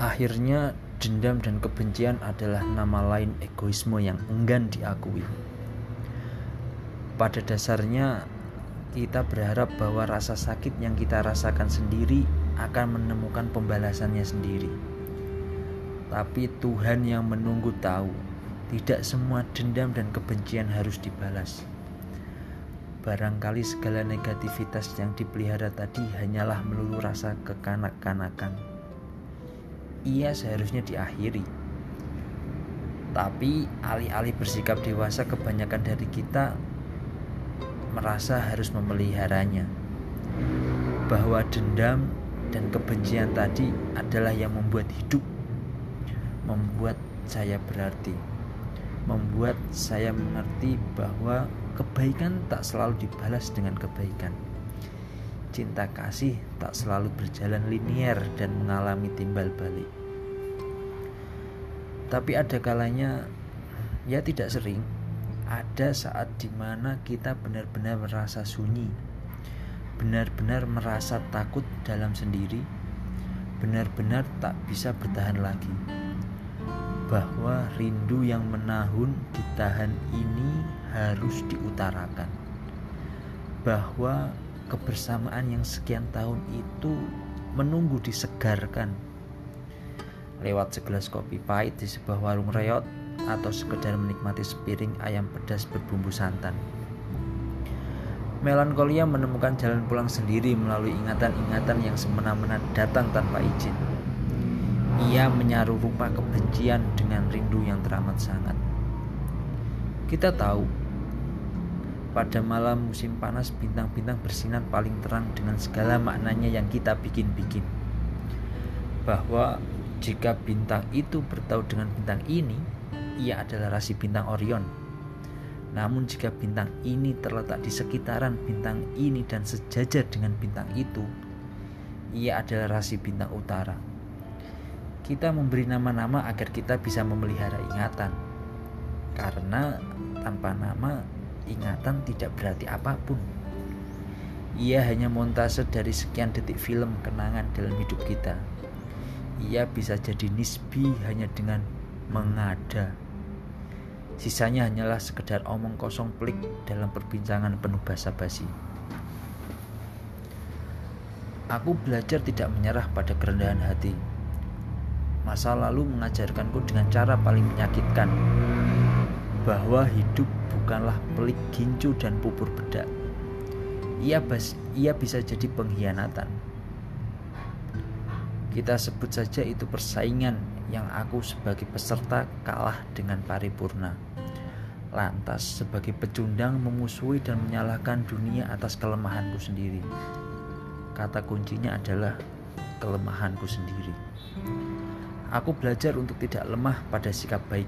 Akhirnya, dendam dan kebencian adalah nama lain egoisme yang enggan diakui. Pada dasarnya, kita berharap bahwa rasa sakit yang kita rasakan sendiri akan menemukan pembalasannya sendiri. Tapi Tuhan yang menunggu tahu, tidak semua dendam dan kebencian harus dibalas. Barangkali segala negativitas yang dipelihara tadi hanyalah melulu rasa kekanak-kanakan ia seharusnya diakhiri. Tapi alih-alih bersikap dewasa kebanyakan dari kita merasa harus memeliharanya. Bahwa dendam dan kebencian tadi adalah yang membuat hidup, membuat saya berarti, membuat saya mengerti bahwa kebaikan tak selalu dibalas dengan kebaikan. Cinta kasih tak selalu berjalan linier dan mengalami timbal balik. Tapi ada kalanya, ya tidak sering, ada saat di mana kita benar-benar merasa sunyi, benar-benar merasa takut dalam sendiri, benar-benar tak bisa bertahan lagi. Bahwa rindu yang menahun ditahan ini harus diutarakan. Bahwa kebersamaan yang sekian tahun itu menunggu disegarkan lewat segelas kopi pahit di sebuah warung reot atau sekedar menikmati sepiring ayam pedas berbumbu santan. Melankolia menemukan jalan pulang sendiri melalui ingatan-ingatan yang semena-mena datang tanpa izin. Ia menyaruh rupa kebencian dengan rindu yang teramat sangat. Kita tahu pada malam musim panas bintang-bintang bersinar paling terang dengan segala maknanya yang kita bikin-bikin. Bahwa jika bintang itu bertaut dengan bintang ini, ia adalah rasi bintang Orion. Namun jika bintang ini terletak di sekitaran bintang ini dan sejajar dengan bintang itu, ia adalah rasi bintang utara. Kita memberi nama-nama agar kita bisa memelihara ingatan. Karena tanpa nama ingatan tidak berarti apa pun. Ia hanya montase dari sekian detik film kenangan dalam hidup kita. Ia bisa jadi nisbi hanya dengan mengada. Sisanya hanyalah sekedar omong kosong pelik dalam perbincangan penuh basa-basi. Aku belajar tidak menyerah pada kerendahan hati. Masa lalu mengajarkanku dengan cara paling menyakitkan bahwa hidup bukanlah pelik gincu dan pupur bedak. Ia, bas, ia bisa jadi pengkhianatan. Kita sebut saja itu persaingan yang aku sebagai peserta kalah dengan paripurna. Lantas sebagai pecundang memusuhi dan menyalahkan dunia atas kelemahanku sendiri. Kata kuncinya adalah kelemahanku sendiri. Aku belajar untuk tidak lemah pada sikap baik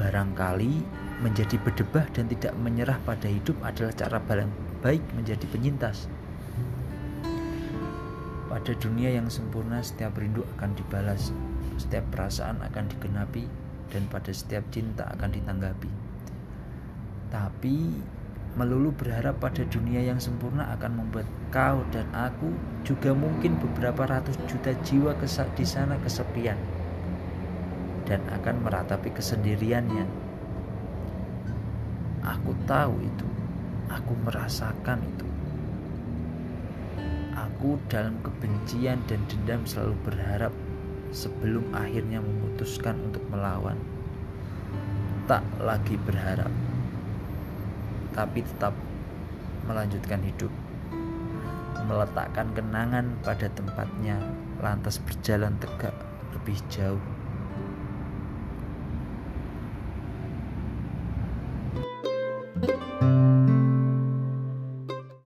Barangkali menjadi berdebah dan tidak menyerah pada hidup adalah cara paling baik menjadi penyintas. Pada dunia yang sempurna, setiap rindu akan dibalas, setiap perasaan akan digenapi, dan pada setiap cinta akan ditanggapi. Tapi melulu berharap pada dunia yang sempurna akan membuat kau dan aku juga mungkin beberapa ratus juta jiwa di sana kesepian dan akan meratapi kesendiriannya. Aku tahu itu, aku merasakan itu. Aku dalam kebencian dan dendam selalu berharap sebelum akhirnya memutuskan untuk melawan. Tak lagi berharap, tapi tetap melanjutkan hidup, meletakkan kenangan pada tempatnya, lantas berjalan tegak lebih jauh